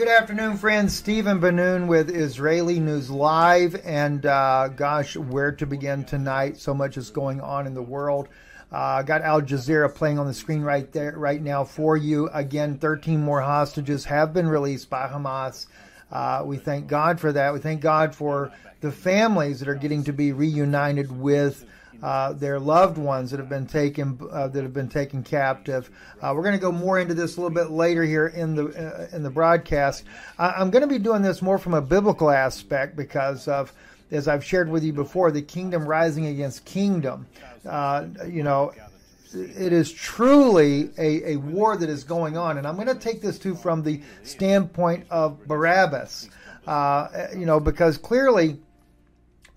Good afternoon, friends. Stephen Benoon with Israeli News Live. And uh, gosh, where to begin tonight? So much is going on in the world. Uh, got Al Jazeera playing on the screen right there, right now for you. Again, 13 more hostages have been released by Hamas. Uh, we thank God for that. We thank God for the families that are getting to be reunited with uh, their loved ones that have been taken uh, that have been taken captive. Uh, we're going to go more into this a little bit later here in the uh, in the broadcast. I- am going to be doing this more from a biblical aspect because of as I've shared with you before, the kingdom rising against kingdom. Uh, you know, it is truly a, a war that is going on, and I'm going to take this too from the standpoint of Barabbas. Uh, you know, because clearly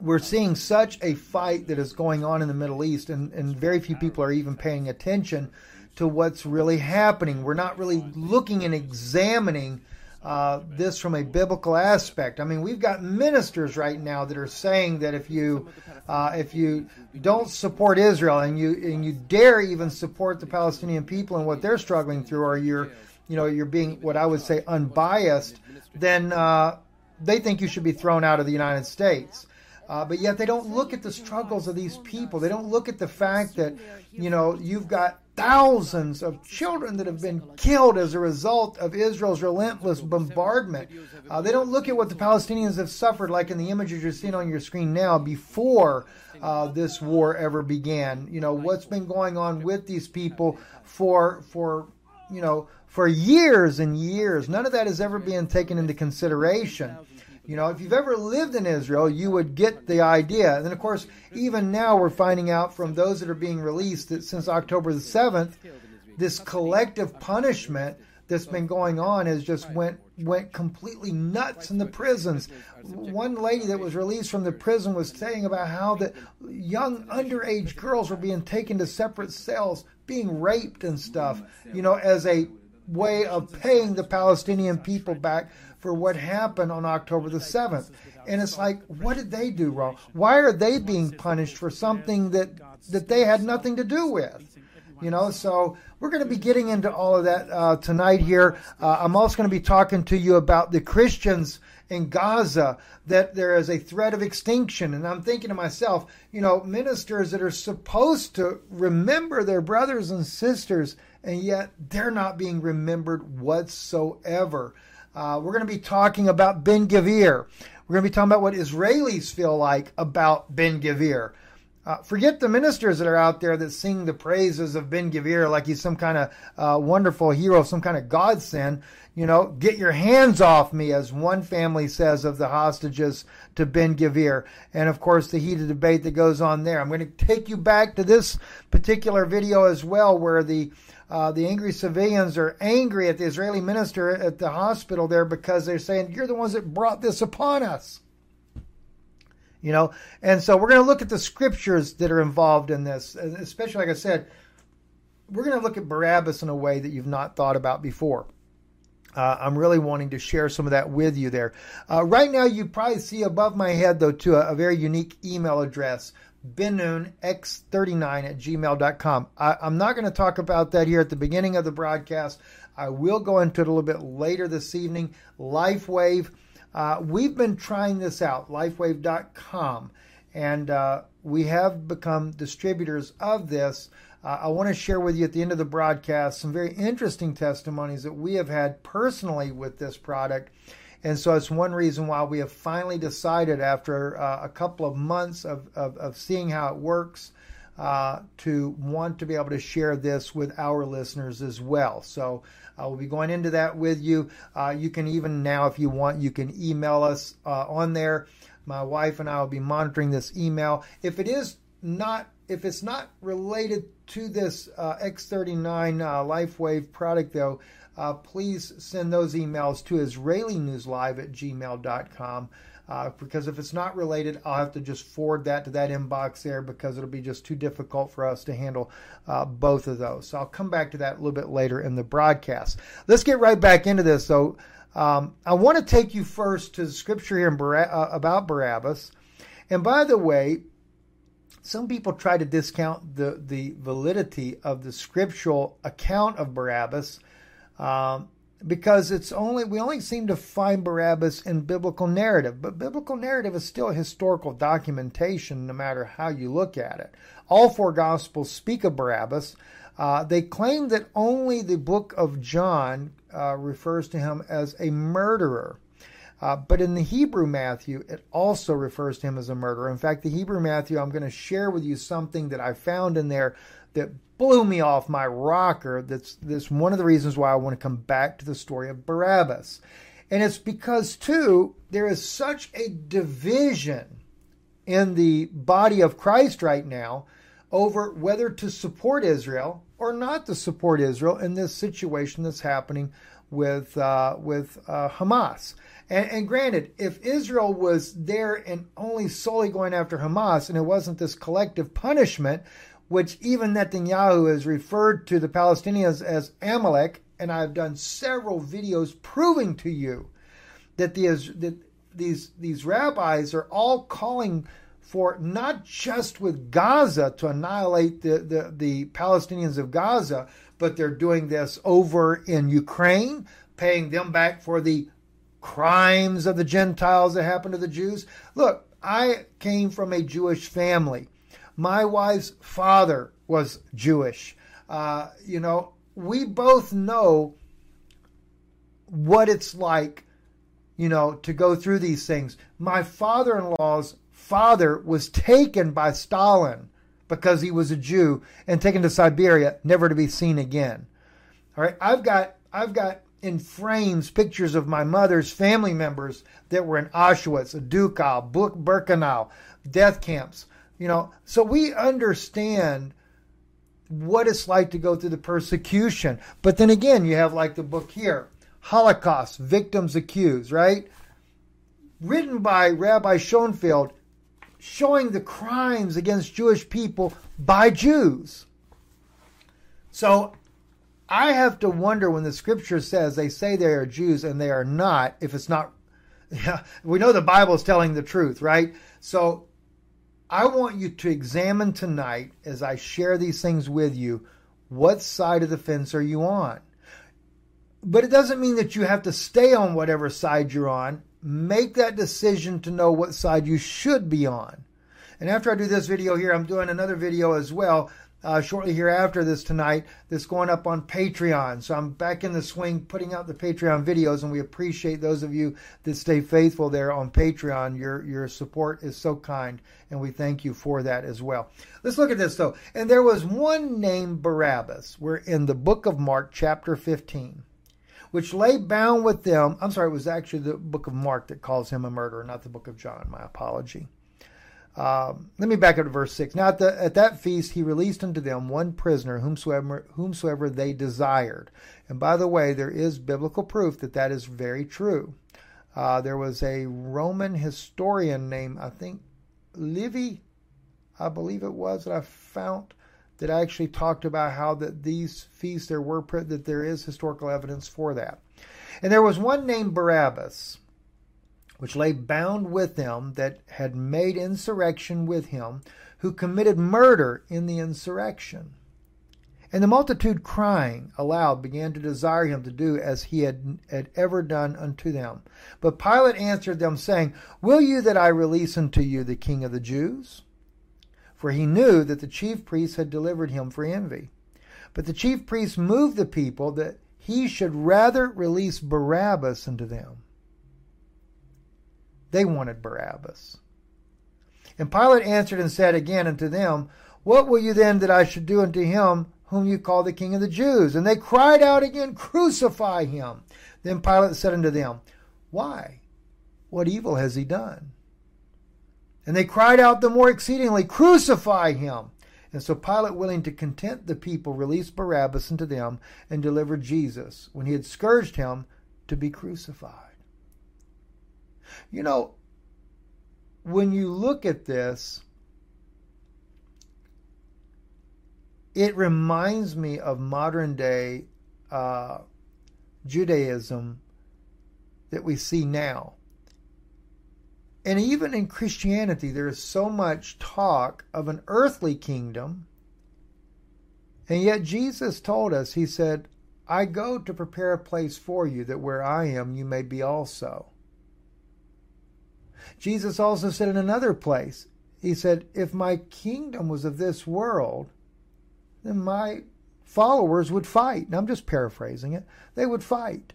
we're seeing such a fight that is going on in the Middle East, and, and very few people are even paying attention to what's really happening. We're not really looking and examining uh, this from a biblical aspect. I mean, we've got ministers right now that are saying that if you uh, if you don't support Israel and you and you dare even support the Palestinian people and what they're struggling through, or you're you know you're being what I would say unbiased, then uh, they think you should be thrown out of the United States. Uh, but yet they don't look at the struggles of these people. They don't look at the fact that, you know, you've got thousands of children that have been killed as a result of Israel's relentless bombardment. Uh, they don't look at what the Palestinians have suffered, like in the images you're seeing on your screen now, before uh, this war ever began. You know, what's been going on with these people for, for, you know, for years and years. None of that is ever being taken into consideration. You know, if you've ever lived in Israel, you would get the idea. And of course, even now we're finding out from those that are being released that since October the 7th, this collective punishment that's been going on has just went went completely nuts in the prisons. One lady that was released from the prison was saying about how the young underage girls were being taken to separate cells, being raped and stuff, you know, as a way of paying the Palestinian people back for what happened on October the 7th. And it's like, what did they do wrong? Why are they being punished for something that, that they had nothing to do with? You know, so we're going to be getting into all of that uh, tonight here. Uh, I'm also going to be talking to you about the Christians in Gaza that there is a threat of extinction. And I'm thinking to myself, you know, ministers that are supposed to remember their brothers and sisters, and yet they're not being remembered whatsoever. Uh, we're going to be talking about Ben Gvir. We're going to be talking about what Israelis feel like about Ben Gvir. Uh, forget the ministers that are out there that sing the praises of Ben Gvir like he's some kind of uh, wonderful hero, some kind of godsend. You know, get your hands off me, as one family says of the hostages to Ben Gvir. And of course, the heated debate that goes on there. I'm going to take you back to this particular video as well, where the uh, the angry civilians are angry at the Israeli minister at the hospital there because they're saying, You're the ones that brought this upon us. You know, and so we're going to look at the scriptures that are involved in this, especially, like I said, we're going to look at Barabbas in a way that you've not thought about before. Uh, I'm really wanting to share some of that with you there. Uh, right now, you probably see above my head, though, to a, a very unique email address benoonx39 at gmail.com. I, I'm not going to talk about that here at the beginning of the broadcast. I will go into it a little bit later this evening. LifeWave, uh, we've been trying this out, lifewave.com, and uh, we have become distributors of this. Uh, I want to share with you at the end of the broadcast some very interesting testimonies that we have had personally with this product and so it's one reason why we have finally decided, after uh, a couple of months of, of, of, seeing how it works, uh, to want to be able to share this with our listeners as well. So uh, we'll be going into that with you. Uh, you can even now, if you want, you can email us uh, on there. My wife and I will be monitoring this email. If it is not, if it's not related to this uh, X39 uh, LifeWave product, though, uh, please send those emails to IsraeliNewsLive at gmail.com. Uh, because if it's not related, I'll have to just forward that to that inbox there because it'll be just too difficult for us to handle uh, both of those. So I'll come back to that a little bit later in the broadcast. Let's get right back into this. So um, I want to take you first to the scripture here Bar- uh, about Barabbas. And by the way, some people try to discount the, the validity of the scriptural account of Barabbas. Um, because it's only we only seem to find Barabbas in biblical narrative, but biblical narrative is still historical documentation, no matter how you look at it. All four Gospels speak of Barabbas. Uh, they claim that only the book of John uh, refers to him as a murderer. Uh, but in the Hebrew Matthew, it also refers to him as a murderer. In fact, the Hebrew Matthew, I'm going to share with you something that I found in there that blew me off my rocker. That's that's one of the reasons why I want to come back to the story of Barabbas. And it's because too there is such a division in the body of Christ right now over whether to support Israel or not to support Israel in this situation that's happening with uh, with uh, Hamas. And, and, granted, if Israel was there and only solely going after Hamas, and it wasn't this collective punishment, which even Netanyahu has referred to the Palestinians as Amalek, and I've done several videos proving to you that, the, that these these rabbis are all calling for not just with Gaza to annihilate the, the, the Palestinians of Gaza, but they're doing this over in Ukraine, paying them back for the crimes of the Gentiles that happened to the Jews. Look, I came from a Jewish family. My wife's father was Jewish. Uh, you know, we both know what it's like, you know, to go through these things. My father in law's father was taken by Stalin because he was a Jew and taken to Siberia, never to be seen again. All right, I've got I've got in frames pictures of my mother's family members that were in Auschwitz, Dachau, Birkenau, death camps. You know, so we understand what it's like to go through the persecution. But then again, you have like the book here, Holocaust, Victims Accused, right? Written by Rabbi Schoenfeld, showing the crimes against Jewish people by Jews. So I have to wonder when the scripture says they say they are Jews and they are not, if it's not, yeah, we know the Bible is telling the truth, right? So I want you to examine tonight as I share these things with you what side of the fence are you on? But it doesn't mean that you have to stay on whatever side you're on. Make that decision to know what side you should be on. And after I do this video here, I'm doing another video as well uh, shortly here after this tonight that's going up on Patreon. So I'm back in the swing putting out the Patreon videos, and we appreciate those of you that stay faithful there on Patreon. Your your support is so kind, and we thank you for that as well. Let's look at this though. And there was one named Barabbas. We're in the book of Mark, chapter 15 which lay bound with them. I'm sorry, it was actually the book of Mark that calls him a murderer, not the book of John. My apology. Um, let me back up to verse 6. Now, at, the, at that feast, he released unto them one prisoner, whomsoever, whomsoever they desired. And by the way, there is biblical proof that that is very true. Uh, there was a Roman historian named, I think, Livy, I believe it was, that I found that actually talked about how that these feasts there were that there is historical evidence for that. And there was one named Barabbas which lay bound with them that had made insurrection with him, who committed murder in the insurrection. And the multitude crying aloud began to desire him to do as he had, had ever done unto them. But Pilate answered them, saying, Will you that I release unto you the king of the Jews? For he knew that the chief priests had delivered him for envy. But the chief priests moved the people that he should rather release Barabbas unto them they wanted Barabbas. And Pilate answered and said again unto them, What will you then that I should do unto him whom you call the King of the Jews? And they cried out again, Crucify him. Then Pilate said unto them, Why? What evil has he done? And they cried out the more exceedingly, Crucify him! And so Pilate, willing to content the people, released Barabbas unto them and delivered Jesus, when he had scourged him, to be crucified. You know, when you look at this, it reminds me of modern day uh, Judaism that we see now. And even in Christianity, there is so much talk of an earthly kingdom. And yet Jesus told us, He said, I go to prepare a place for you, that where I am, you may be also. Jesus also said in another place, He said, If my kingdom was of this world, then my followers would fight. And I'm just paraphrasing it. They would fight.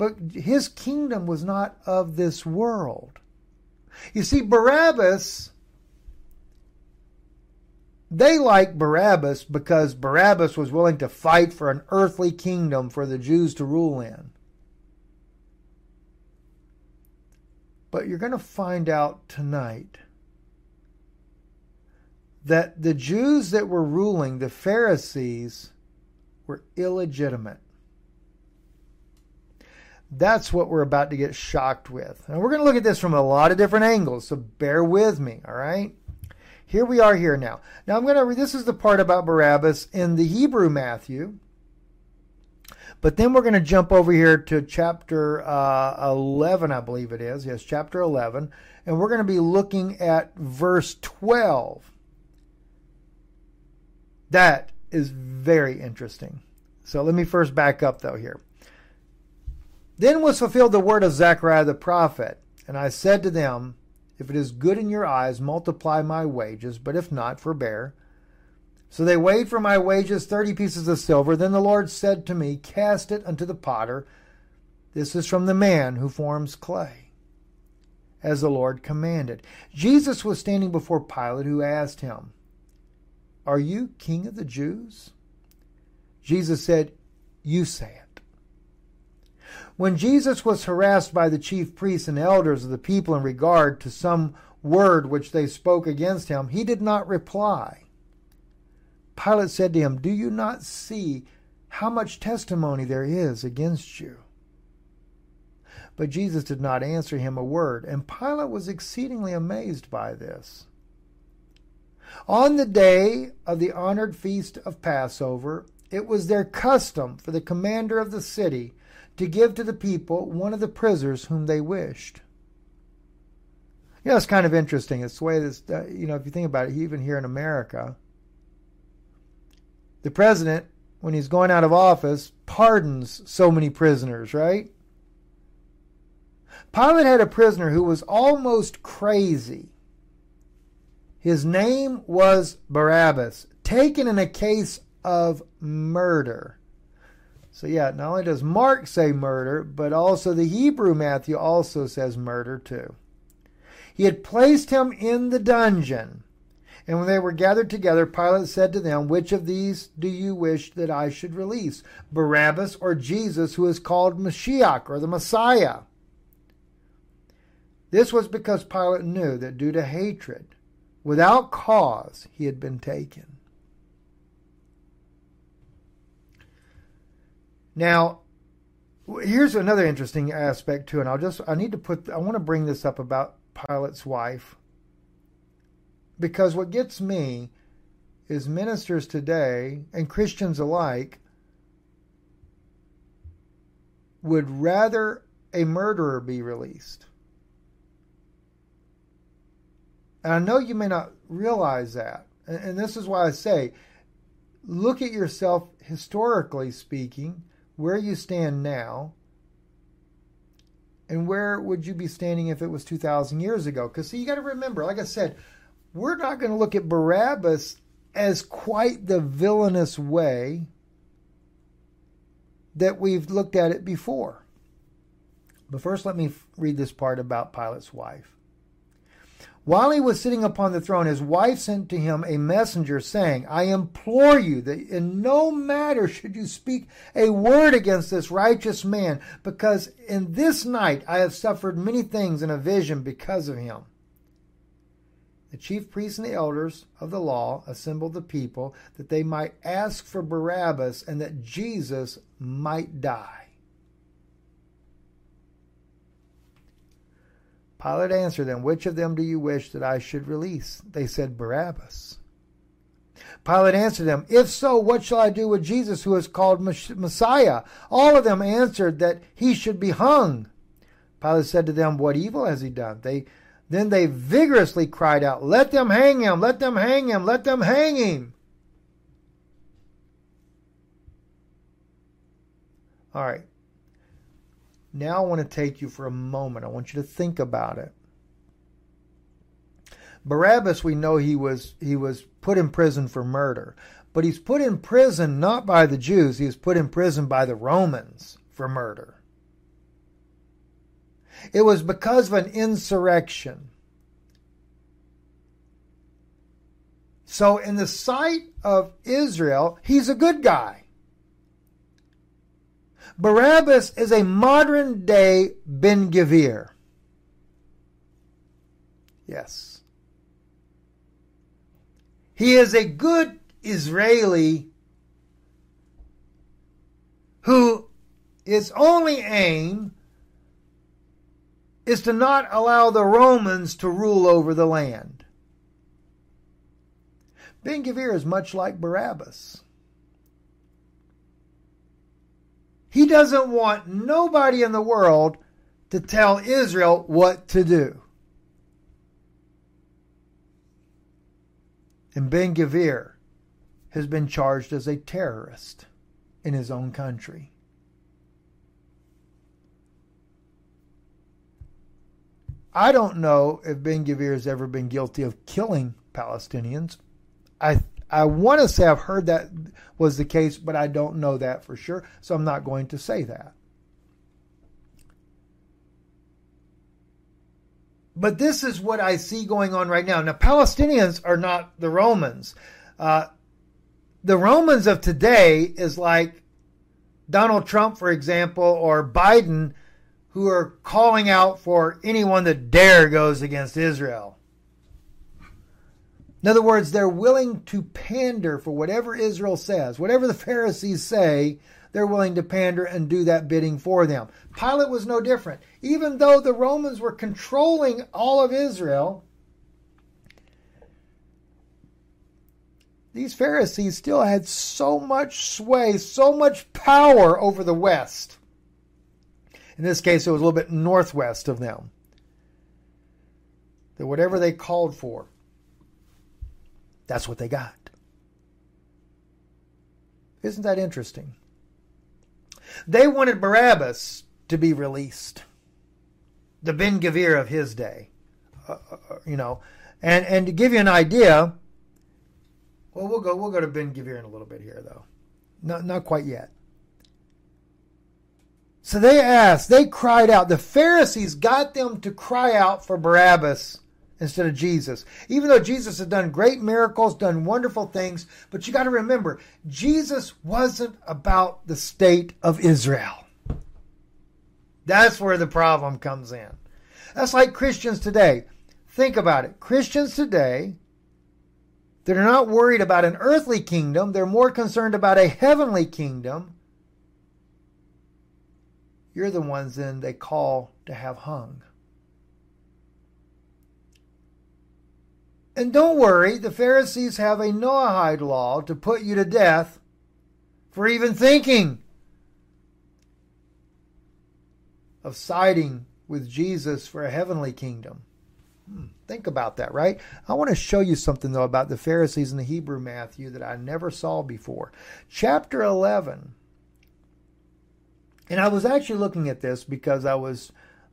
But his kingdom was not of this world. You see, Barabbas, they liked Barabbas because Barabbas was willing to fight for an earthly kingdom for the Jews to rule in. But you're going to find out tonight that the Jews that were ruling, the Pharisees, were illegitimate. That's what we're about to get shocked with. And we're going to look at this from a lot of different angles, so bear with me, all right? Here we are here now. Now I'm going to read this is the part about Barabbas in the Hebrew Matthew. But then we're going to jump over here to chapter uh, 11, I believe it is. Yes, chapter 11. And we're going to be looking at verse 12. That is very interesting. So let me first back up, though, here. Then was fulfilled the word of Zechariah the prophet. And I said to them, If it is good in your eyes, multiply my wages, but if not, forbear. So they weighed for my wages thirty pieces of silver. Then the Lord said to me, Cast it unto the potter. This is from the man who forms clay, as the Lord commanded. Jesus was standing before Pilate, who asked him, are you king of the Jews? Jesus said, You say it. When Jesus was harassed by the chief priests and elders of the people in regard to some word which they spoke against him, he did not reply. Pilate said to him, Do you not see how much testimony there is against you? But Jesus did not answer him a word, and Pilate was exceedingly amazed by this. On the day of the honored feast of Passover, it was their custom for the commander of the city to give to the people one of the prisoners whom they wished. You know, it's kind of interesting. It's the way this, uh, you know, if you think about it, even here in America, the president, when he's going out of office, pardons so many prisoners, right? Pilate had a prisoner who was almost crazy his name was Barabbas, taken in a case of murder. So, yeah, not only does Mark say murder, but also the Hebrew Matthew also says murder too. He had placed him in the dungeon. And when they were gathered together, Pilate said to them, Which of these do you wish that I should release, Barabbas or Jesus, who is called Mashiach or the Messiah? This was because Pilate knew that due to hatred, Without cause, he had been taken. Now, here's another interesting aspect too, and I'll just I need to put I want to bring this up about Pilate's wife because what gets me is ministers today and Christians alike would rather a murderer be released And I know you may not realize that. And, this is why I say look at yourself historically speaking, where you stand now, and where would you be standing if it was 2,000 years ago? Because, see, you got to remember, like I said, we're not going to look at Barabbas as quite the villainous way that we've looked at it before. But first, let me read this part about Pilate's wife. While he was sitting upon the throne, his wife sent to him a messenger, saying, I implore you that in no matter should you speak a word against this righteous man, because in this night I have suffered many things in a vision because of him. The chief priests and the elders of the law assembled the people that they might ask for Barabbas and that Jesus might die. Pilate answered them, Which of them do you wish that I should release? They said, Barabbas. Pilate answered them, If so, what shall I do with Jesus who is called Messiah? All of them answered that he should be hung. Pilate said to them, What evil has he done? They then they vigorously cried out, Let them hang him, let them hang him, let them hang him. All right. Now I want to take you for a moment. I want you to think about it. Barabbas, we know he was he was put in prison for murder, but he's put in prison not by the Jews. He was put in prison by the Romans for murder. It was because of an insurrection. So, in the sight of Israel, he's a good guy. Barabbas is a modern day Ben Gvir. Yes. He is a good Israeli who his only aim is to not allow the Romans to rule over the land. Ben Gvir is much like Barabbas. He doesn't want nobody in the world to tell Israel what to do. And Ben Gvir has been charged as a terrorist in his own country. I don't know if Ben Gvir has ever been guilty of killing Palestinians. I I want to say I've heard that was the case, but I don't know that for sure, so I'm not going to say that. But this is what I see going on right now. Now, Palestinians are not the Romans. Uh, the Romans of today is like Donald Trump, for example, or Biden, who are calling out for anyone that dare goes against Israel. In other words, they're willing to pander for whatever Israel says. Whatever the Pharisees say, they're willing to pander and do that bidding for them. Pilate was no different. Even though the Romans were controlling all of Israel, these Pharisees still had so much sway, so much power over the West. In this case, it was a little bit northwest of them. That whatever they called for, that's what they got. Isn't that interesting? They wanted Barabbas to be released, the Ben Gvir of his day, uh, uh, uh, you know, and and to give you an idea. Well, we'll go we'll go to Ben Gvir in a little bit here, though. Not not quite yet. So they asked, they cried out. The Pharisees got them to cry out for Barabbas instead of Jesus. Even though Jesus had done great miracles, done wonderful things, but you got to remember, Jesus wasn't about the state of Israel. That's where the problem comes in. That's like Christians today. Think about it. Christians today they're not worried about an earthly kingdom, they're more concerned about a heavenly kingdom. You're the ones then they call to have hung. And don't worry, the Pharisees have a Noahide law to put you to death for even thinking of siding with Jesus for a heavenly kingdom. Hmm, think about that, right? I want to show you something, though, about the Pharisees in the Hebrew Matthew that I never saw before. Chapter 11. And I was actually looking at this because I was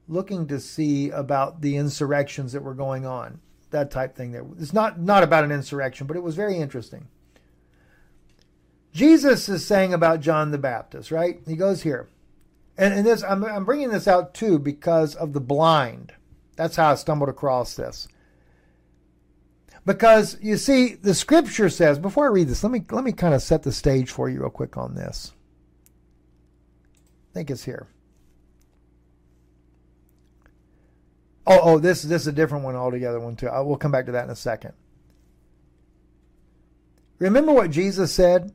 looking to see about the insurrections that were going on that type thing there. It's not not about an insurrection, but it was very interesting. Jesus is saying about John the Baptist, right? He goes here. And, and this I'm, I'm bringing this out too because of the blind. That's how I stumbled across this. Because you see, the scripture says, before I read this, let me let me kind of set the stage for you real quick on this. I think it's here. Oh, oh, this this is a different one altogether. One too. I, we'll come back to that in a second. Remember what Jesus said?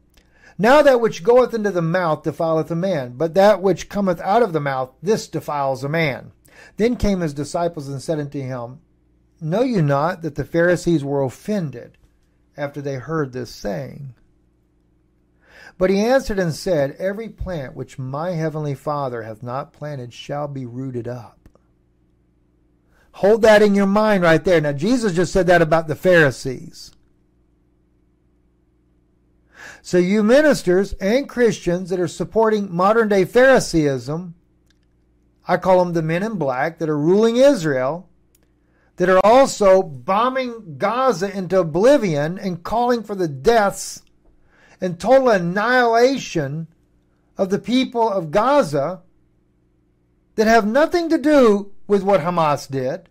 Now that which goeth into the mouth defileth a man, but that which cometh out of the mouth, this defiles a man. Then came his disciples and said unto him, Know you not that the Pharisees were offended after they heard this saying? But he answered and said, Every plant which my heavenly Father hath not planted shall be rooted up. Hold that in your mind right there. Now, Jesus just said that about the Pharisees. So, you ministers and Christians that are supporting modern day Phariseeism, I call them the men in black that are ruling Israel, that are also bombing Gaza into oblivion and calling for the deaths and total annihilation of the people of Gaza that have nothing to do with what Hamas did,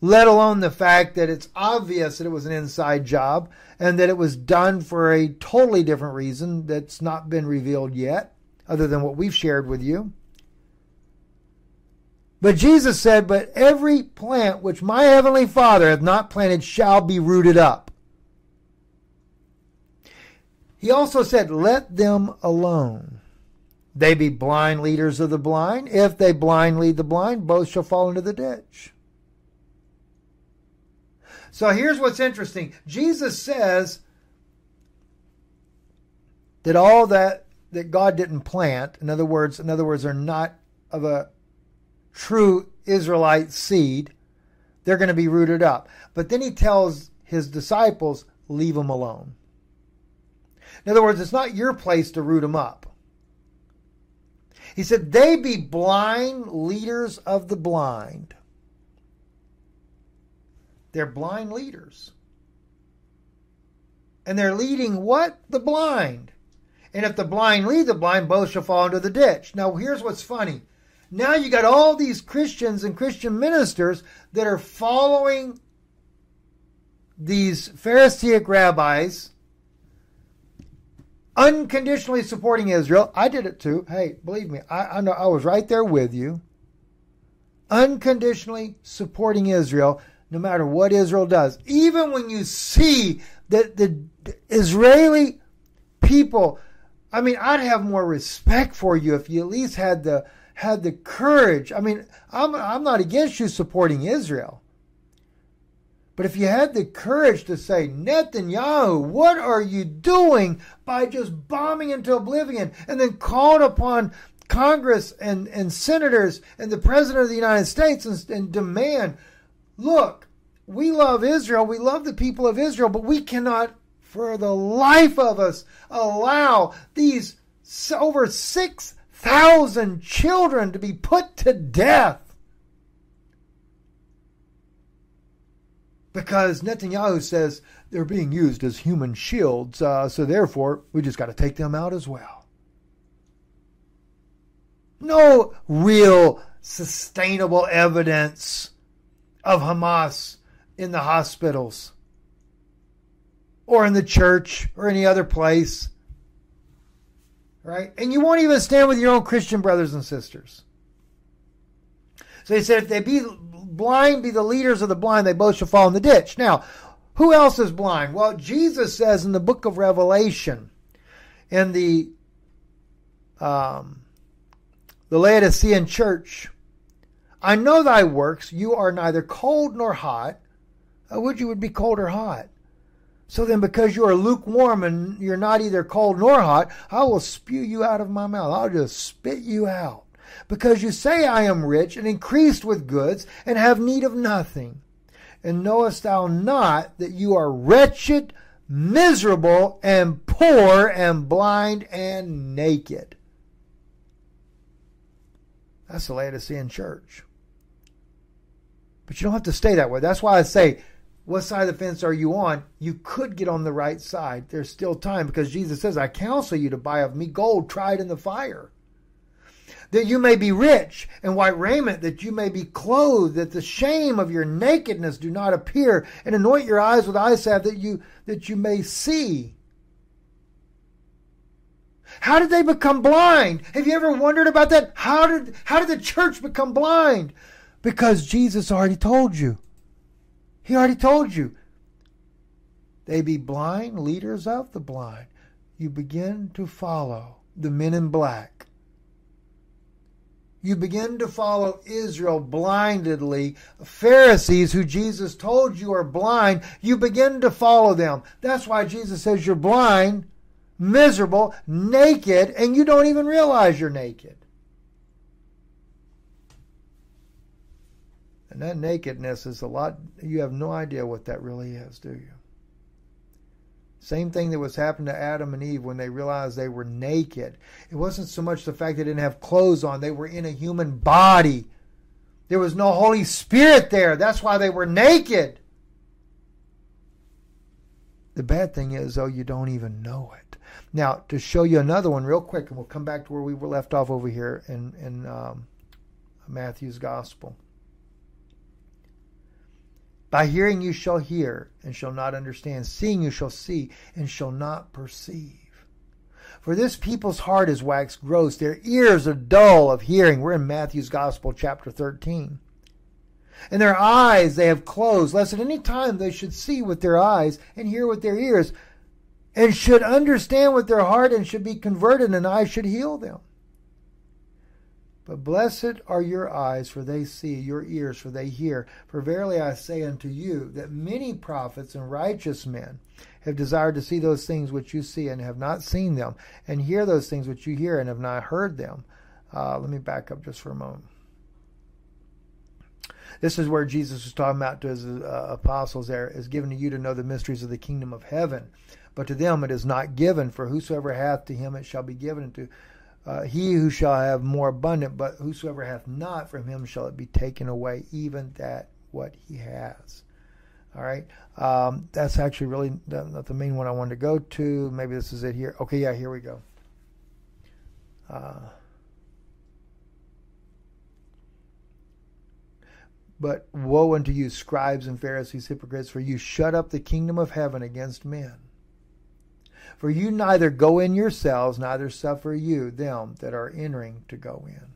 let alone the fact that it's obvious that it was an inside job and that it was done for a totally different reason that's not been revealed yet, other than what we've shared with you. But Jesus said, But every plant which my heavenly Father hath not planted shall be rooted up. He also said, Let them alone. They be blind leaders of the blind. If they blind lead the blind, both shall fall into the ditch. So here's what's interesting. Jesus says that all that that God didn't plant, in other words, in other words, are not of a true Israelite seed, they're going to be rooted up. But then he tells his disciples, leave them alone. In other words, it's not your place to root them up. He said, they be blind leaders of the blind. They're blind leaders. And they're leading what? The blind. And if the blind lead the blind, both shall fall into the ditch. Now, here's what's funny now you got all these Christians and Christian ministers that are following these Pharisaic rabbis, unconditionally supporting Israel. I did it too. Hey, believe me, I, I know I was right there with you. Unconditionally supporting Israel, no matter what Israel does. Even when you see that the Israeli people, I mean, I'd have more respect for you if you at least had the had the courage. I mean, I'm, I'm not against you supporting Israel. But if you had the courage to say, Netanyahu, what are you doing by just bombing into oblivion and then called upon Congress and, and senators and the President of the United States and, and demand, look, we love Israel, we love the people of Israel, but we cannot, for the life of us, allow these over six thousand children to be put to death because Netanyahu says they're being used as human shields, uh, so therefore we just got to take them out as well. No real sustainable evidence of Hamas in the hospitals or in the church or any other place right? And you won't even stand with your own Christian brothers and sisters. So he said, if they be blind, be the leaders of the blind, they both shall fall in the ditch. Now, who else is blind? Well, Jesus says in the book of Revelation, in the um, the Laodicean church, I know thy works, you are neither cold nor hot. I would you would be cold or hot. So then, because you are lukewarm and you're not either cold nor hot, I will spew you out of my mouth. I'll just spit you out. Because you say, I am rich and increased with goods and have need of nothing. And knowest thou not that you are wretched, miserable, and poor, and blind, and naked? That's the Laodicean church. But you don't have to stay that way. That's why I say, what side of the fence are you on? You could get on the right side. There's still time because Jesus says, I counsel you to buy of me gold tried in the fire. That you may be rich and white raiment, that you may be clothed, that the shame of your nakedness do not appear, and anoint your eyes with eye salve that you that you may see. How did they become blind? Have you ever wondered about that? How did how did the church become blind? Because Jesus already told you. He already told you. They be blind, leaders of the blind. You begin to follow the men in black. You begin to follow Israel blindedly. Pharisees, who Jesus told you are blind, you begin to follow them. That's why Jesus says you're blind miserable, naked, and you don't even realize you're naked. And that nakedness is a lot, you have no idea what that really is, do you? Same thing that was happening to Adam and Eve when they realized they were naked. It wasn't so much the fact they didn't have clothes on, they were in a human body. There was no Holy Spirit there. That's why they were naked. The bad thing is, though, you don't even know it. Now, to show you another one real quick, and we'll come back to where we were left off over here in, in um, Matthew's Gospel. By hearing you shall hear and shall not understand. Seeing you shall see and shall not perceive. For this people's heart is waxed gross, their ears are dull of hearing. We're in Matthew's Gospel, chapter 13. And their eyes they have closed, lest at any time they should see with their eyes and hear with their ears and should understand with their heart and should be converted, and I should heal them. But blessed are your eyes, for they see, your ears, for they hear. For verily I say unto you, that many prophets and righteous men have desired to see those things which you see and have not seen them, and hear those things which you hear and have not heard them. Uh, let me back up just for a moment. This is where Jesus was talking about to his uh, apostles there, is given to you to know the mysteries of the kingdom of heaven but to them it is not given. For whosoever hath to him it shall be given to uh, he who shall have more abundant, but whosoever hath not from him shall it be taken away, even that what he has. All right, um, that's actually really not the main one I wanted to go to. Maybe this is it here. Okay, yeah, here we go. Uh, but woe unto you, scribes and Pharisees, hypocrites, for you shut up the kingdom of heaven against men. For you neither go in yourselves, neither suffer you them that are entering to go in.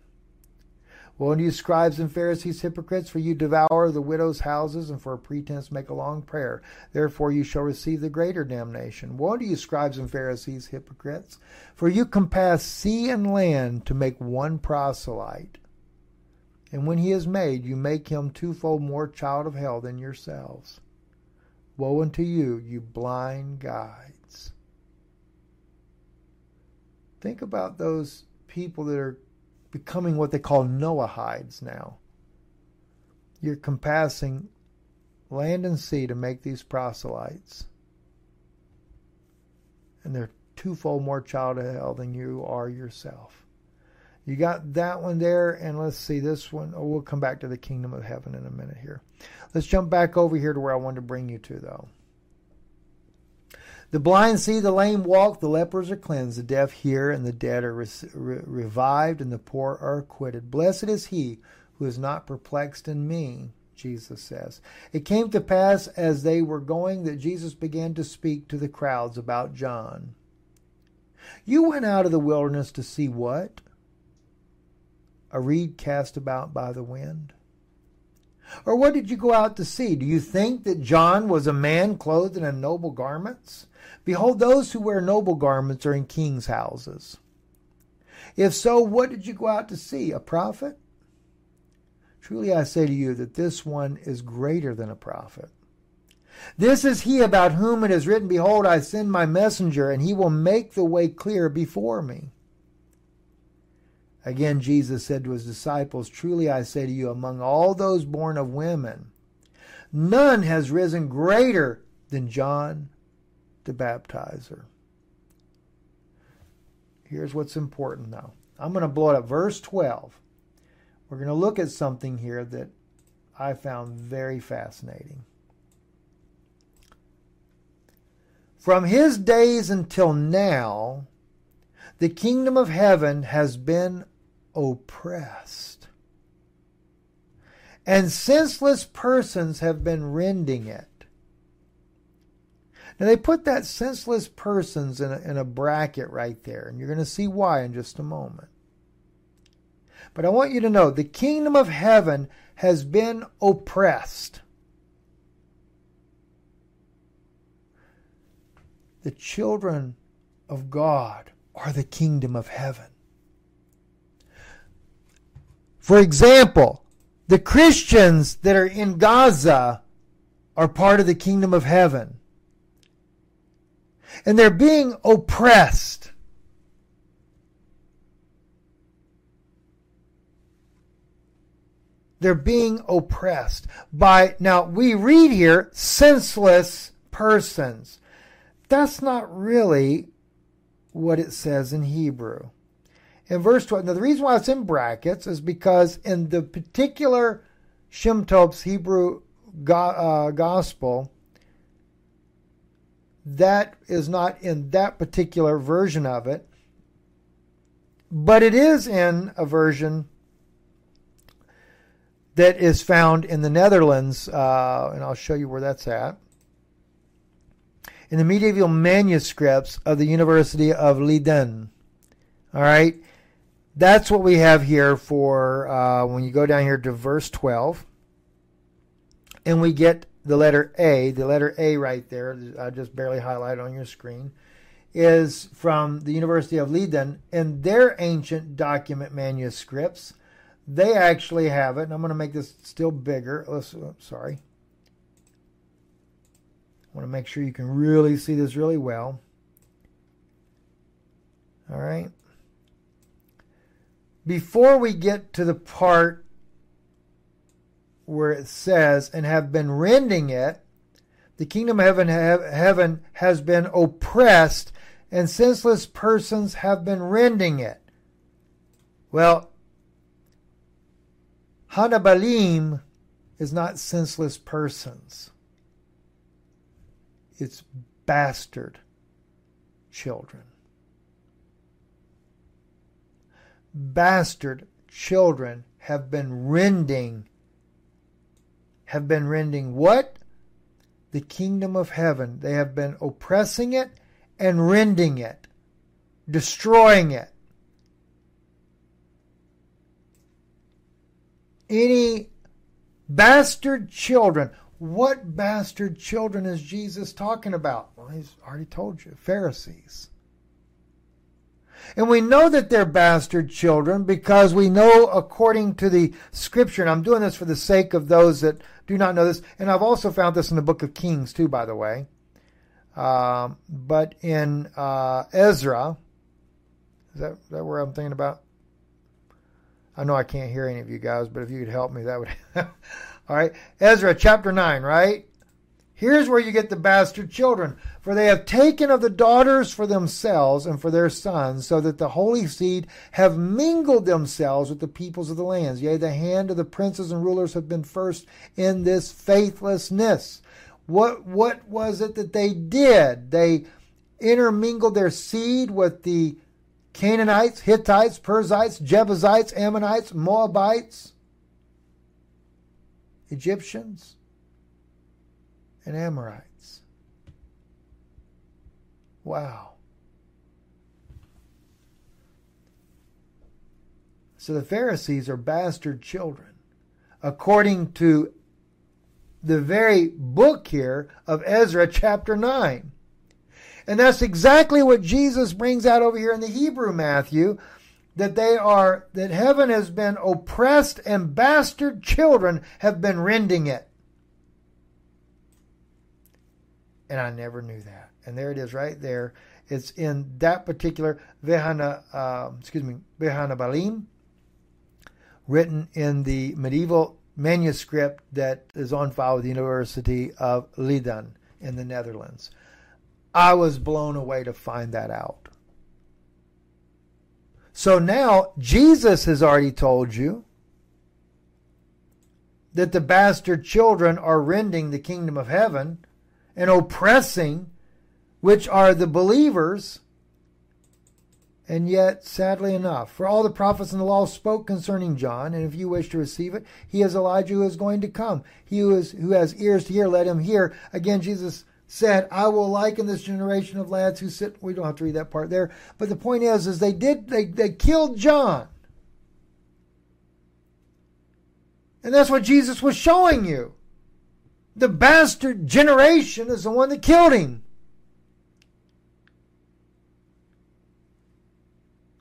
Woe unto you, scribes and Pharisees, hypocrites, for you devour the widows' houses, and for a pretense make a long prayer. Therefore you shall receive the greater damnation. Woe unto you, scribes and Pharisees, hypocrites, for you compass sea and land to make one proselyte. And when he is made, you make him twofold more child of hell than yourselves. Woe unto you, you blind guides! Think about those people that are becoming what they call Noahides now. You're compassing land and sea to make these proselytes. And they're twofold more child of hell than you are yourself. You got that one there, and let's see this one. Oh, we'll come back to the kingdom of heaven in a minute here. Let's jump back over here to where I wanted to bring you to, though. The blind see, the lame walk, the lepers are cleansed, the deaf hear, and the dead are re- re- revived, and the poor are acquitted. Blessed is he who is not perplexed in me, Jesus says. It came to pass as they were going that Jesus began to speak to the crowds about John. You went out of the wilderness to see what? A reed cast about by the wind? Or what did you go out to see? Do you think that John was a man clothed in noble garments? Behold, those who wear noble garments are in kings' houses. If so, what did you go out to see? A prophet? Truly I say to you that this one is greater than a prophet. This is he about whom it is written, Behold, I send my messenger, and he will make the way clear before me. Again, Jesus said to his disciples, Truly I say to you, among all those born of women, none has risen greater than John the baptizer. Here's what's important though. I'm going to blow it up. Verse 12. We're going to look at something here that I found very fascinating. From his days until now, the kingdom of heaven has been oppressed. And senseless persons have been rending it. Now they put that senseless persons in a, in a bracket right there, and you're going to see why in just a moment. But I want you to know the kingdom of heaven has been oppressed. The children of God are the kingdom of heaven. For example, the Christians that are in Gaza are part of the kingdom of heaven. And they're being oppressed. They're being oppressed by, now we read here, senseless persons. That's not really what it says in Hebrew. In verse 12, now the reason why it's in brackets is because in the particular Shem Tov's Hebrew go, uh, gospel, that is not in that particular version of it, but it is in a version that is found in the Netherlands, uh, and I'll show you where that's at. In the medieval manuscripts of the University of Leiden. All right, that's what we have here for uh, when you go down here to verse 12, and we get the letter A, the letter A right there, I just barely highlighted on your screen, is from the University of Leiden. In their ancient document manuscripts, they actually have it, and I'm going to make this still bigger. Let's, sorry. I want to make sure you can really see this really well. All right. Before we get to the part where it says, and have been rending it, the kingdom of heaven, heaven has been oppressed, and senseless persons have been rending it. Well, Hanabalim is not senseless persons. It's bastard children. Bastard children have been rending have been rending what? The kingdom of heaven. They have been oppressing it and rending it, destroying it. Any bastard children. What bastard children is Jesus talking about? Well, he's already told you Pharisees. And we know that they're bastard children because we know according to the scripture, and I'm doing this for the sake of those that do not know this, and I've also found this in the book of Kings too, by the way. Um, but in uh, Ezra, is that, is that where I'm thinking about? I know I can't hear any of you guys, but if you could help me, that would. All right. Ezra chapter 9, right? Here's where you get the bastard children. For they have taken of the daughters for themselves and for their sons, so that the holy seed have mingled themselves with the peoples of the lands. Yea, the hand of the princes and rulers have been first in this faithlessness. What, what was it that they did? They intermingled their seed with the Canaanites, Hittites, Perizzites, Jebusites, Ammonites, Moabites, Egyptians and Amorites. Wow. So the Pharisees are bastard children, according to the very book here of Ezra, chapter 9. And that's exactly what Jesus brings out over here in the Hebrew Matthew that they are that heaven has been oppressed and bastard children have been rending it. And I never knew that. And there it is, right there. It's in that particular Vehana, uh, excuse me, Vehana Balim, written in the medieval manuscript that is on file with the University of Leiden in the Netherlands. I was blown away to find that out. So now Jesus has already told you that the bastard children are rending the kingdom of heaven and oppressing, which are the believers. And yet, sadly enough, for all the prophets and the law spoke concerning John, and if you wish to receive it, he is Elijah who is going to come. He who, is, who has ears to hear, let him hear. Again, Jesus said, I will liken this generation of lads who sit. We don't have to read that part there. But the point is, is they did, they, they killed John. And that's what Jesus was showing you. The bastard generation is the one that killed him.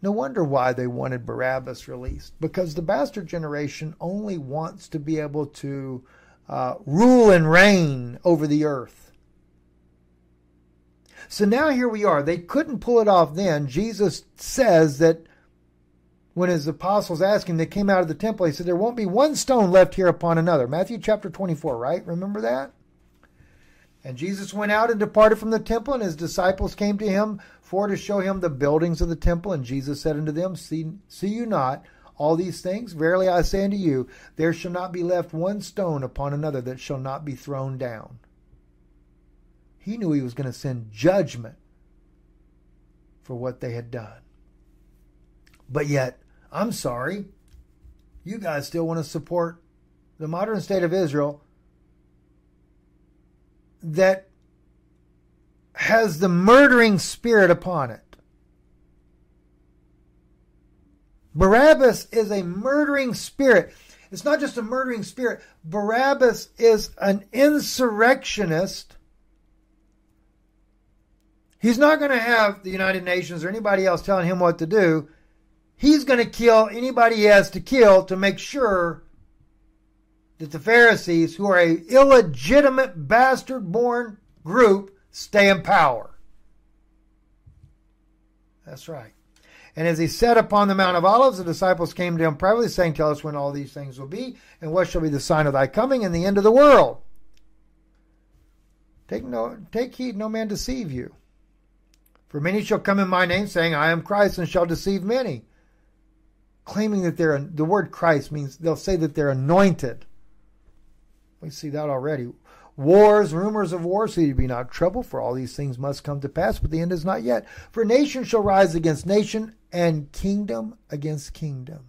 No wonder why they wanted Barabbas released, because the bastard generation only wants to be able to uh, rule and reign over the earth. So now here we are. They couldn't pull it off then. Jesus says that when his apostles asked him, they came out of the temple, he said, There won't be one stone left here upon another. Matthew chapter 24, right? Remember that? And Jesus went out and departed from the temple, and his disciples came to him for to show him the buildings of the temple. And Jesus said unto them, See, see you not all these things? Verily I say unto you, there shall not be left one stone upon another that shall not be thrown down. He knew he was going to send judgment for what they had done. But yet, I'm sorry, you guys still want to support the modern state of Israel that has the murdering spirit upon it. Barabbas is a murdering spirit. It's not just a murdering spirit. Barabbas is an insurrectionist. He's not going to have the United Nations or anybody else telling him what to do. He's going to kill anybody he has to kill to make sure that the Pharisees, who are a illegitimate bastard born group, stay in power. That's right. And as he sat upon the Mount of Olives, the disciples came to him privately, saying, Tell us when all these things will be, and what shall be the sign of thy coming and the end of the world. Take, no, take heed, no man deceive you. For many shall come in my name, saying, I am Christ, and shall deceive many. Claiming that they're, the word Christ means they'll say that they're anointed. We see that already. Wars, rumors of wars, so you be not troubled, for all these things must come to pass, but the end is not yet. For nation shall rise against nation, and kingdom against kingdom.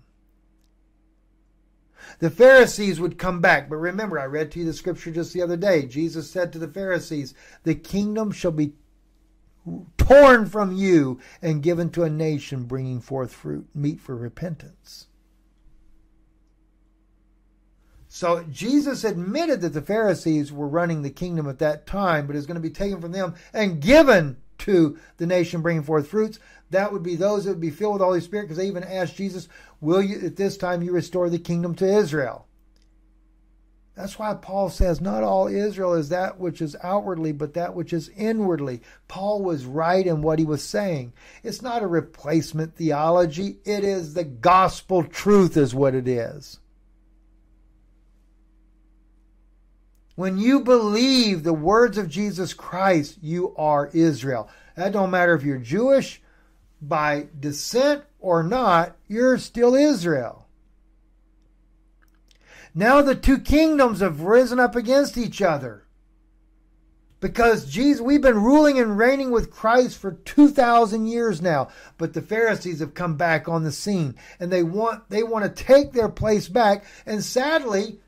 The Pharisees would come back, but remember, I read to you the scripture just the other day. Jesus said to the Pharisees, The kingdom shall be torn from you and given to a nation bringing forth fruit, meat for repentance. So Jesus admitted that the Pharisees were running the kingdom at that time, but is going to be taken from them and given to the nation bringing forth fruits. That would be those that would be filled with the Holy Spirit, because they even asked Jesus, Will you at this time you restore the kingdom to Israel? That's why Paul says, Not all Israel is that which is outwardly, but that which is inwardly. Paul was right in what he was saying. It's not a replacement theology, it is the gospel truth, is what it is. When you believe the words of Jesus Christ, you are Israel. That don't matter if you're Jewish by descent or not, you're still Israel. Now the two kingdoms have risen up against each other. Because Jesus, we've been ruling and reigning with Christ for 2,000 years now, but the Pharisees have come back on the scene and they want, they want to take their place back. And sadly,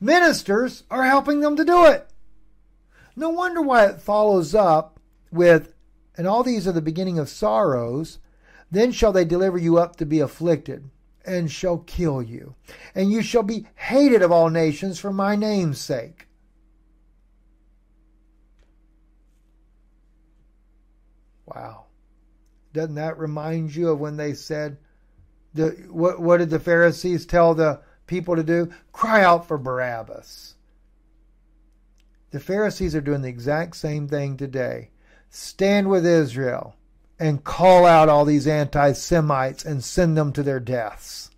Ministers are helping them to do it. No wonder why it follows up with, and all these are the beginning of sorrows. Then shall they deliver you up to be afflicted, and shall kill you. And you shall be hated of all nations for my name's sake. Wow. Doesn't that remind you of when they said, the, what, what did the Pharisees tell the people to do? Cry out for Barabbas. The Pharisees are doing the exact same thing today. Stand with Israel and call out all these anti Semites and send them to their deaths.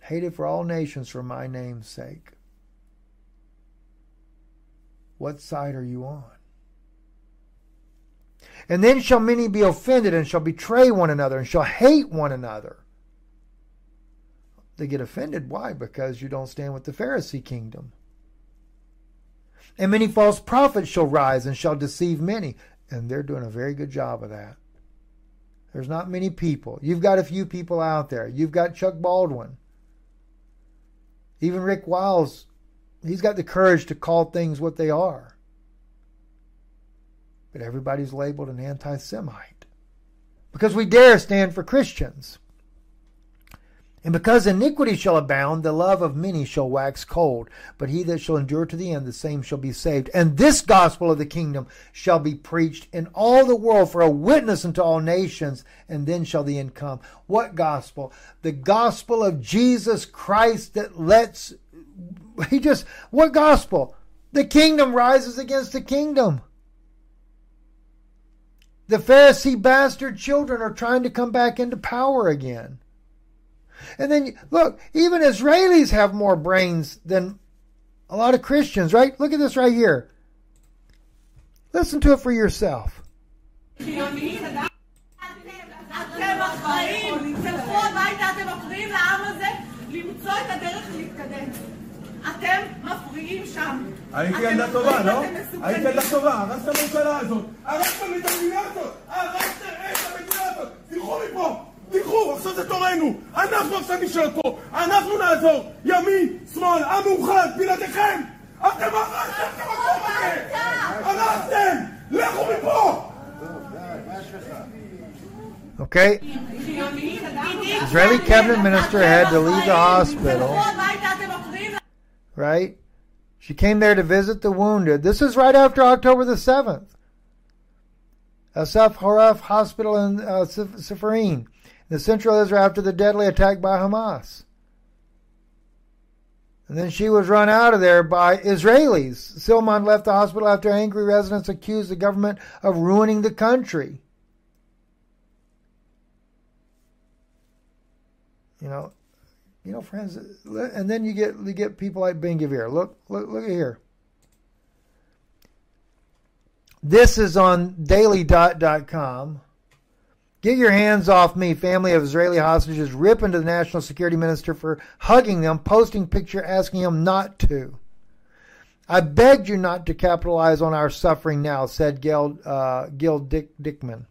Hated for all nations for my name's sake. What side are you on? And then shall many be offended and shall betray one another and shall hate one another. They get offended. Why? Because you don't stand with the Pharisee kingdom. And many false prophets shall rise and shall deceive many. And they're doing a very good job of that. There's not many people. You've got a few people out there. You've got Chuck Baldwin. Even Rick Wiles, he's got the courage to call things what they are. But everybody's labeled an anti Semite because we dare stand for Christians. And because iniquity shall abound, the love of many shall wax cold. But he that shall endure to the end, the same shall be saved. And this gospel of the kingdom shall be preached in all the world for a witness unto all nations, and then shall the end come. What gospel? The gospel of Jesus Christ that lets, he just, what gospel? The kingdom rises against the kingdom. The Pharisee bastard children are trying to come back into power again. And then look, even Israelis have more brains than a lot of Christians, right? Look at this right here. Listen to it for yourself. אתם מפריעים שם. הייתי ילדה טובה, לא? הייתי ילדה טובה, הרסת את הממשלה הזאת, הרסת את המדינה הזאת, הרסת את המדינה הזאת, תלכו מפה! תיקחו, עכשיו זה תורנו, אנחנו עכשיו נשאר פה, אנחנו נעזור, ימין, שמאל, עם מאוחד, בלעדיכם! אתם הרסתם את המקום הזה! הרסתם! לכו מפה! Okay? Israeli cabinet minister had to leave the hospital. Right? She came there to visit the wounded. This is right after October the 7th. Assaf Harofeh Hospital in uh, Sifarin in central Israel after the deadly attack by Hamas. And then she was run out of there by Israelis. Silman left the hospital after angry residents accused the government of ruining the country. You know, you know, friends, and then you get you get people like Ben Gvir. Look, look, look at here. This is on dailydot.com. Get your hands off me, family of Israeli hostages, rip into the national security minister for hugging them, posting picture asking him not to. I begged you not to capitalize on our suffering now, said Gil, uh, Gil Dick, Dickman.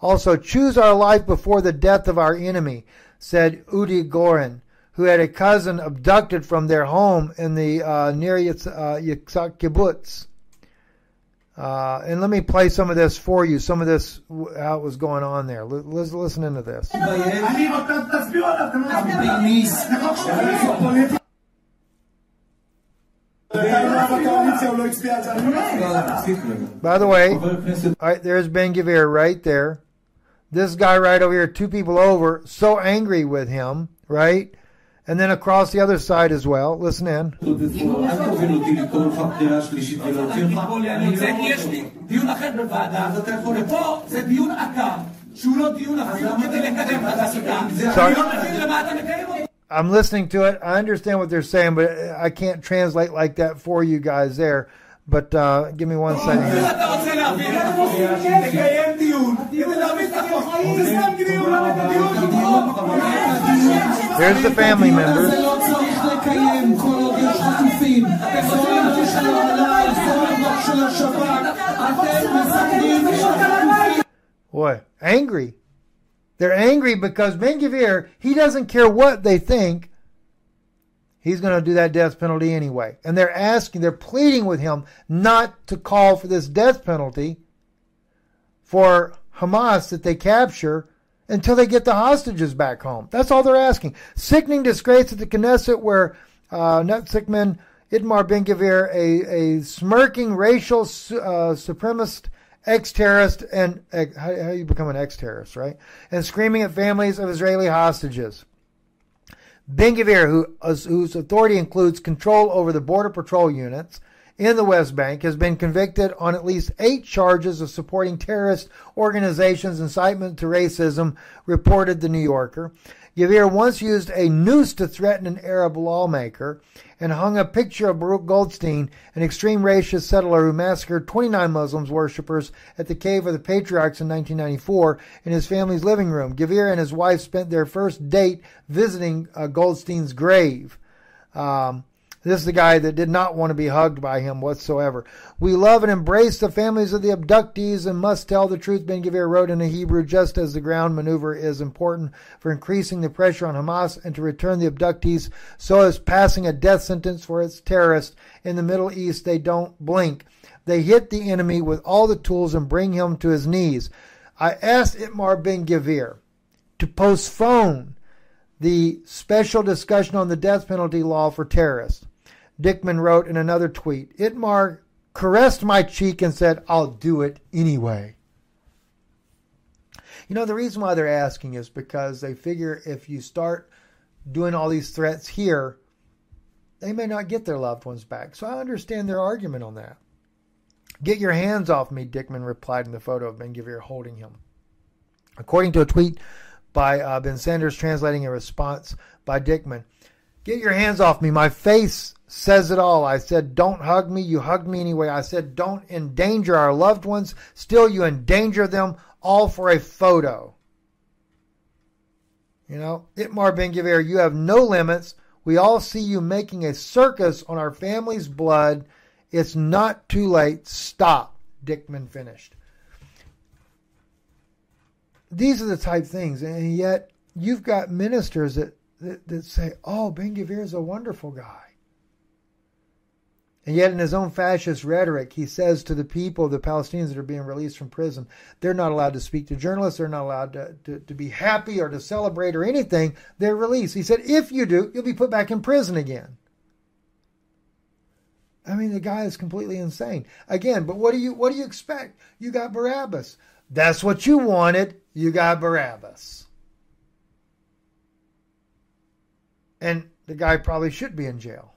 Also, choose our life before the death of our enemy, said Udi Goren, who had a cousin abducted from their home in the uh, Nir Yitzhak uh, kibbutz. Uh, and let me play some of this for you, some of this, how it was going on there. Let's listen into this. By the way, right, there's Ben Gvir right there. This guy right over here, two people over, so angry with him, right? And then across the other side as well. Listen in. Sorry. I'm listening to it. I understand what they're saying, but I can't translate like that for you guys there. But uh, give me one second. Here's the family members. Boy, angry. They're angry because Ben Gvir, he doesn't care what they think. He's going to do that death penalty anyway. And they're asking, they're pleading with him not to call for this death penalty for Hamas that they capture until they get the hostages back home. That's all they're asking. Sickening disgrace at the Knesset where uh, Netzikman Itamar Ben Gvir, a, a smirking racial uh, supremacist ex-terrorist and uh, how, how you become an ex-terrorist, right? And screaming at families of Israeli hostages. Ben Gvir, who, whose authority includes control over the border patrol units, in the West Bank has been convicted on at least eight charges of supporting terrorist organizations, incitement to racism, reported the New Yorker. Gvir once used a noose to threaten an Arab lawmaker and hung a picture of Baruch Goldstein, an extreme racist settler who massacred 29 Muslims worshippers at the Cave of the Patriarchs in 1994 in his family's living room. Gvir and his wife spent their first date visiting uh, Goldstein's grave. Um, This is the guy that did not want to be hugged by him whatsoever. We love and embrace the families of the abductees and must tell the truth, Ben Gvir wrote in a Hebrew, just as the ground maneuver is important for increasing the pressure on Hamas and to return the abductees, so as passing a death sentence for its terrorists. In the Middle East, they don't blink. They hit the enemy with all the tools and bring him to his knees. I asked Itamar Ben Gvir to postpone the special discussion on the death penalty law for terrorists. Dickman wrote in another tweet Itamar caressed my cheek and said, I'll do it anyway. You know, the reason why they're asking is because they figure if you start doing all these threats here, they may not get their loved ones back. So I understand their argument on that. Get your hands off me, Dickman replied in the photo of Ben Gvir holding him. According to a tweet by uh, Ben Sanders translating a response by Dickman, Get your hands off me. My face says it all. I said, don't hug me. You hugged me anyway. I said, don't endanger our loved ones. Still, you endanger them all for a photo. You know, Itamar Ben Gvir, you have no limits. We all see you making a circus on our family's blood. It's not too late. Stop. Dickman finished. These are the type things, and yet you've got ministers that, that, that say, oh, Ben Gvir is a wonderful guy. And yet, in his own fascist rhetoric, he says to the people, the Palestinians that are being released from prison, they're not allowed to speak to journalists. They're not allowed to, to, to, be happy or to celebrate or anything. They're released. He said, if you do, you'll be put back in prison again. I mean, the guy is completely insane. Again, but what do you what do you expect? You got Barabbas. That's what you wanted. You got Barabbas. And the guy probably should be in jail.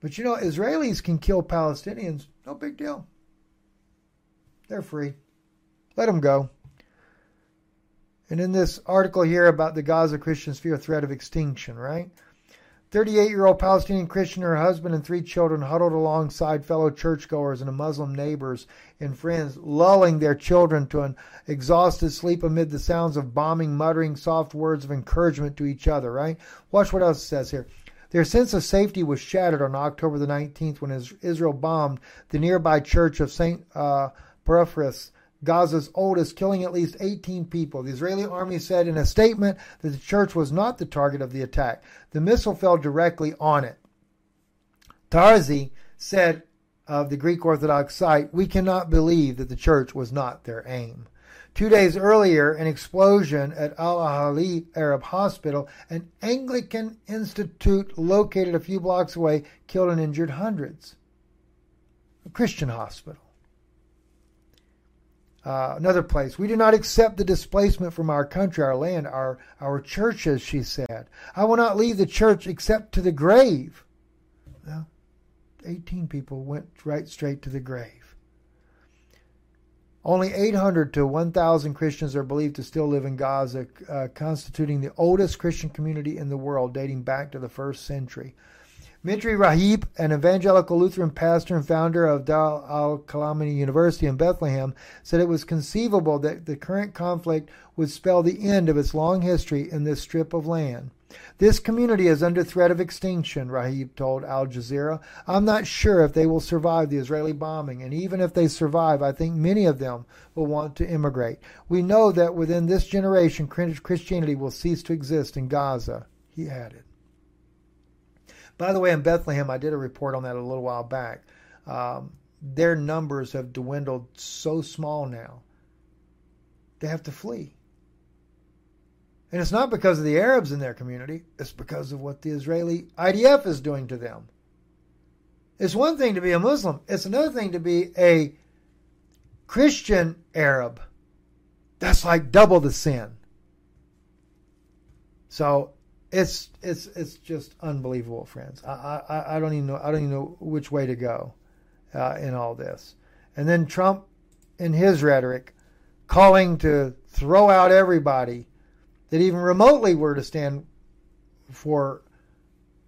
But you know, Israelis can kill Palestinians. No big deal. They're free. Let them go. And in this article here about the Gaza Christians fear threat of extinction, right? 38 year old Palestinian Christian, her husband, and three children huddled alongside fellow churchgoers and Muslim neighbors and friends, lulling their children to an exhausted sleep amid the sounds of bombing, muttering soft words of encouragement to each other, right? Watch what else it says here. Their sense of safety was shattered on October the 19th when Israel bombed the nearby church of St. Uh, Gaza's oldest, killing at least 18 people. The Israeli army said in a statement that the church was not the target of the attack. The missile fell directly on it. Tarzi said of the Greek Orthodox site, We cannot believe that the church was not their aim. Two days earlier, an explosion at Al Ahli Arab Hospital, an Anglican institute located a few blocks away, killed and injured hundreds. A Christian hospital. Uh, another place. We do not accept the displacement from our country, our land, our, our churches, she said. I will not leave the church except to the grave. Well, 18 people went right straight to the grave. Only 800 to 1,000 Christians are believed to still live in Gaza, uh, constituting the oldest Christian community in the world, dating back to the first century. Mitri Raheb, an evangelical Lutheran pastor and founder of Dal al Kalamani University in Bethlehem, said it was conceivable that the current conflict would spell the end of its long history in this strip of land. This community is under threat of extinction, Raheb told Al Jazeera. I'm not sure if they will survive the Israeli bombing, and even if they survive, I think many of them will want to immigrate. We know that within this generation, Christianity will cease to exist in Gaza, he added. By the way, in Bethlehem, I did a report on that a little while back. Um, their numbers have dwindled so small now, they have to flee. And it's not because of the Arabs in their community, it's because of what the Israeli IDF is doing to them. It's one thing to be a Muslim, it's another thing to be a Christian Arab. That's like double the sin. So it's it's it's just unbelievable, friends. I I, I don't even know I don't even know which way to go uh, in all this. And then Trump, in his rhetoric, calling to throw out everybody that even remotely were to stand for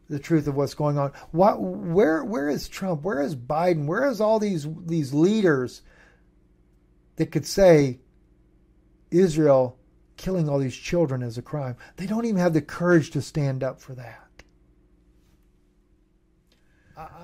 the truth of what's going on. What, where, where is Trump? Where is Biden? Where is all these these leaders that could say Israel killing all these children is a crime? They don't even have the courage to stand up for that.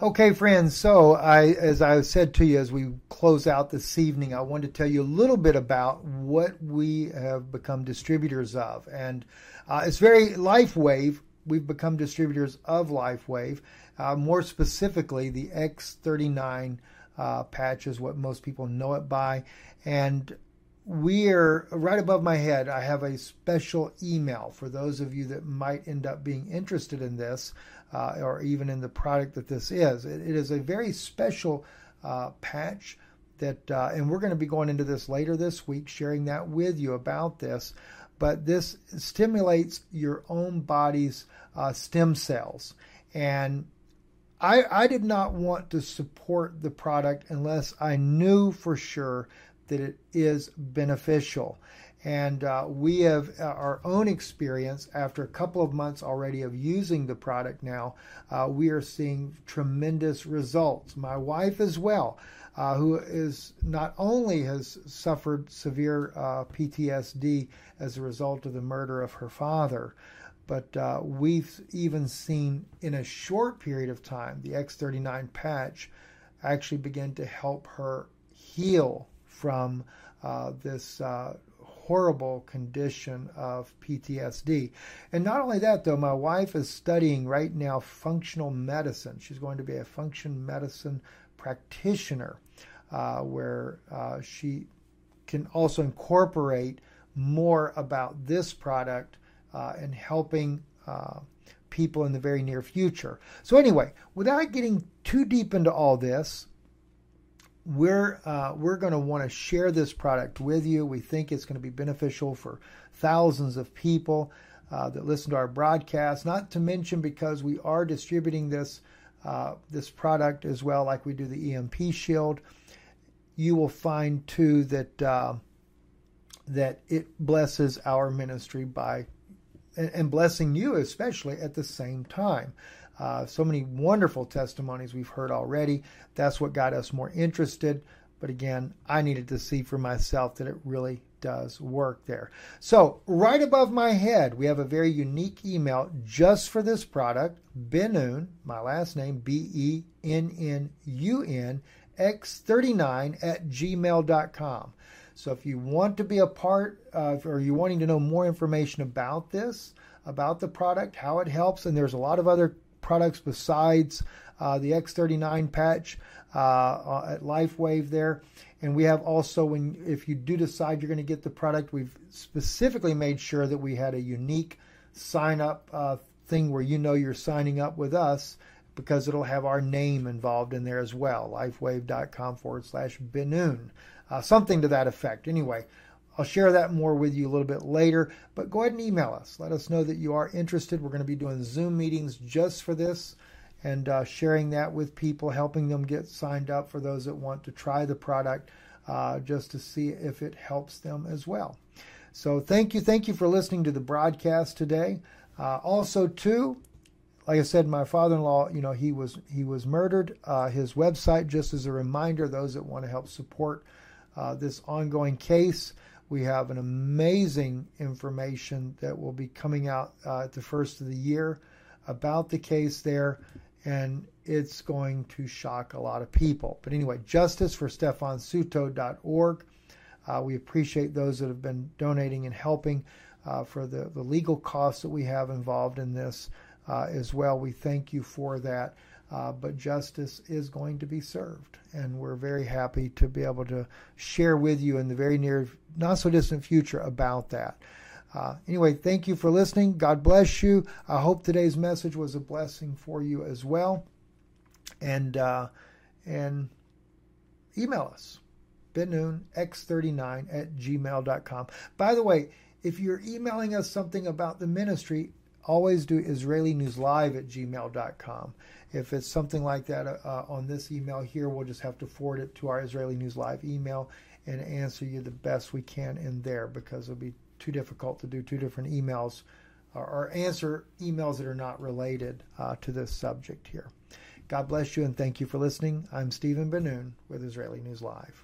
Okay, friends. So, I, as I said to you as we close out this evening, I wanted to tell you a little bit about what we have become distributors of, and uh, it's very LifeWave. We've become distributors of LifeWave. Uh, more specifically, the X39 uh, patch is what most people know it by, and we are right above my head. I have a special email for those of you that might end up being interested in this uh, or even in the product that this is. it, it is a very special uh, patch that, uh, and we're going to be going into this later this week, sharing that with you about this. But this stimulates your own body's uh, stem cells. And I, I did not want to support the product unless I knew for sure that it is beneficial. And uh, we have uh, our own experience after a couple of months already of using the product now. Uh, we are seeing tremendous results. My wife, as well, uh, who is not only has suffered severe uh, PTSD as a result of the murder of her father, but uh, we've even seen in a short period of time the X39 patch actually begin to help her heal from this horrible condition of PTSD. And not only that, though, my wife is studying right now functional medicine. She's going to be a function medicine practitioner, uh, where uh, she can also incorporate more about this product uh, and helping uh, people in the very near future. So, anyway, without getting too deep into all this, we're uh, we're going to want to share this product with you. We think it's going to be beneficial for thousands of people uh, that listen to our broadcast. Not to mention because we are distributing this uh, this product as well, like we do the EMP Shield. You will find too that uh, that it blesses our ministry by and, and blessing you especially at the same time. Uh, so many wonderful testimonies we've heard already. That's what got us more interested. But again, I needed to see for myself that it really does work there. So, right above my head, we have a very unique email just for this product Bennun, my last name, B E N N U N, X39 at gmail.com. So, if you want to be a part of, or you're wanting to know more information about this, about the product, how it helps, and there's a lot of other products besides uh, the X39 patch uh, uh, at LifeWave there. And we have also, when if you do decide you're going to get the product, we've specifically made sure that we had a unique sign up uh, thing where you know you're signing up with us because it'll have our name involved in there as well. Lifewave.com forward slash Bennun. Uh, something to that effect. Anyway, I'll share that more with you a little bit later, but go ahead and email us. Let us know that you are interested. We're going to be doing Zoom meetings just for this and uh, sharing that with people, helping them get signed up for those that want to try the product uh, just to see if it helps them as well. So thank you. Thank you for listening to the broadcast today. Uh, also, too, like I said, my father-in-law, you know, he was he was murdered. Uh, his website, just as a reminder, those that want to help support uh, this ongoing case. We have an amazing information that will be coming out uh, at the first of the year about the case there, and it's going to shock a lot of people. But anyway, justice for stefansuto.org. Uh, we appreciate those that have been donating and helping uh, for the, the legal costs that we have involved in this uh, as well. We thank you for that. Uh, but justice is going to be served. And we're very happy to be able to share with you in the very near, not so distant future about that. Uh, anyway, thank you for listening. God bless you. I hope today's message was a blessing for you as well. And uh, and email us, bennunx39 at gmail.com. By the way, if you're emailing us something about the ministry, always do Israeli News Live at gmail.com. If it's something like that uh, uh, on this email here, we'll just have to forward it to our Israeli News Live email and answer you the best we can in there because it'll be too difficult to do two different emails or, or answer emails that are not related uh, to this subject here. God bless you and thank you for listening. I'm Stephen Bennun with Israeli News Live.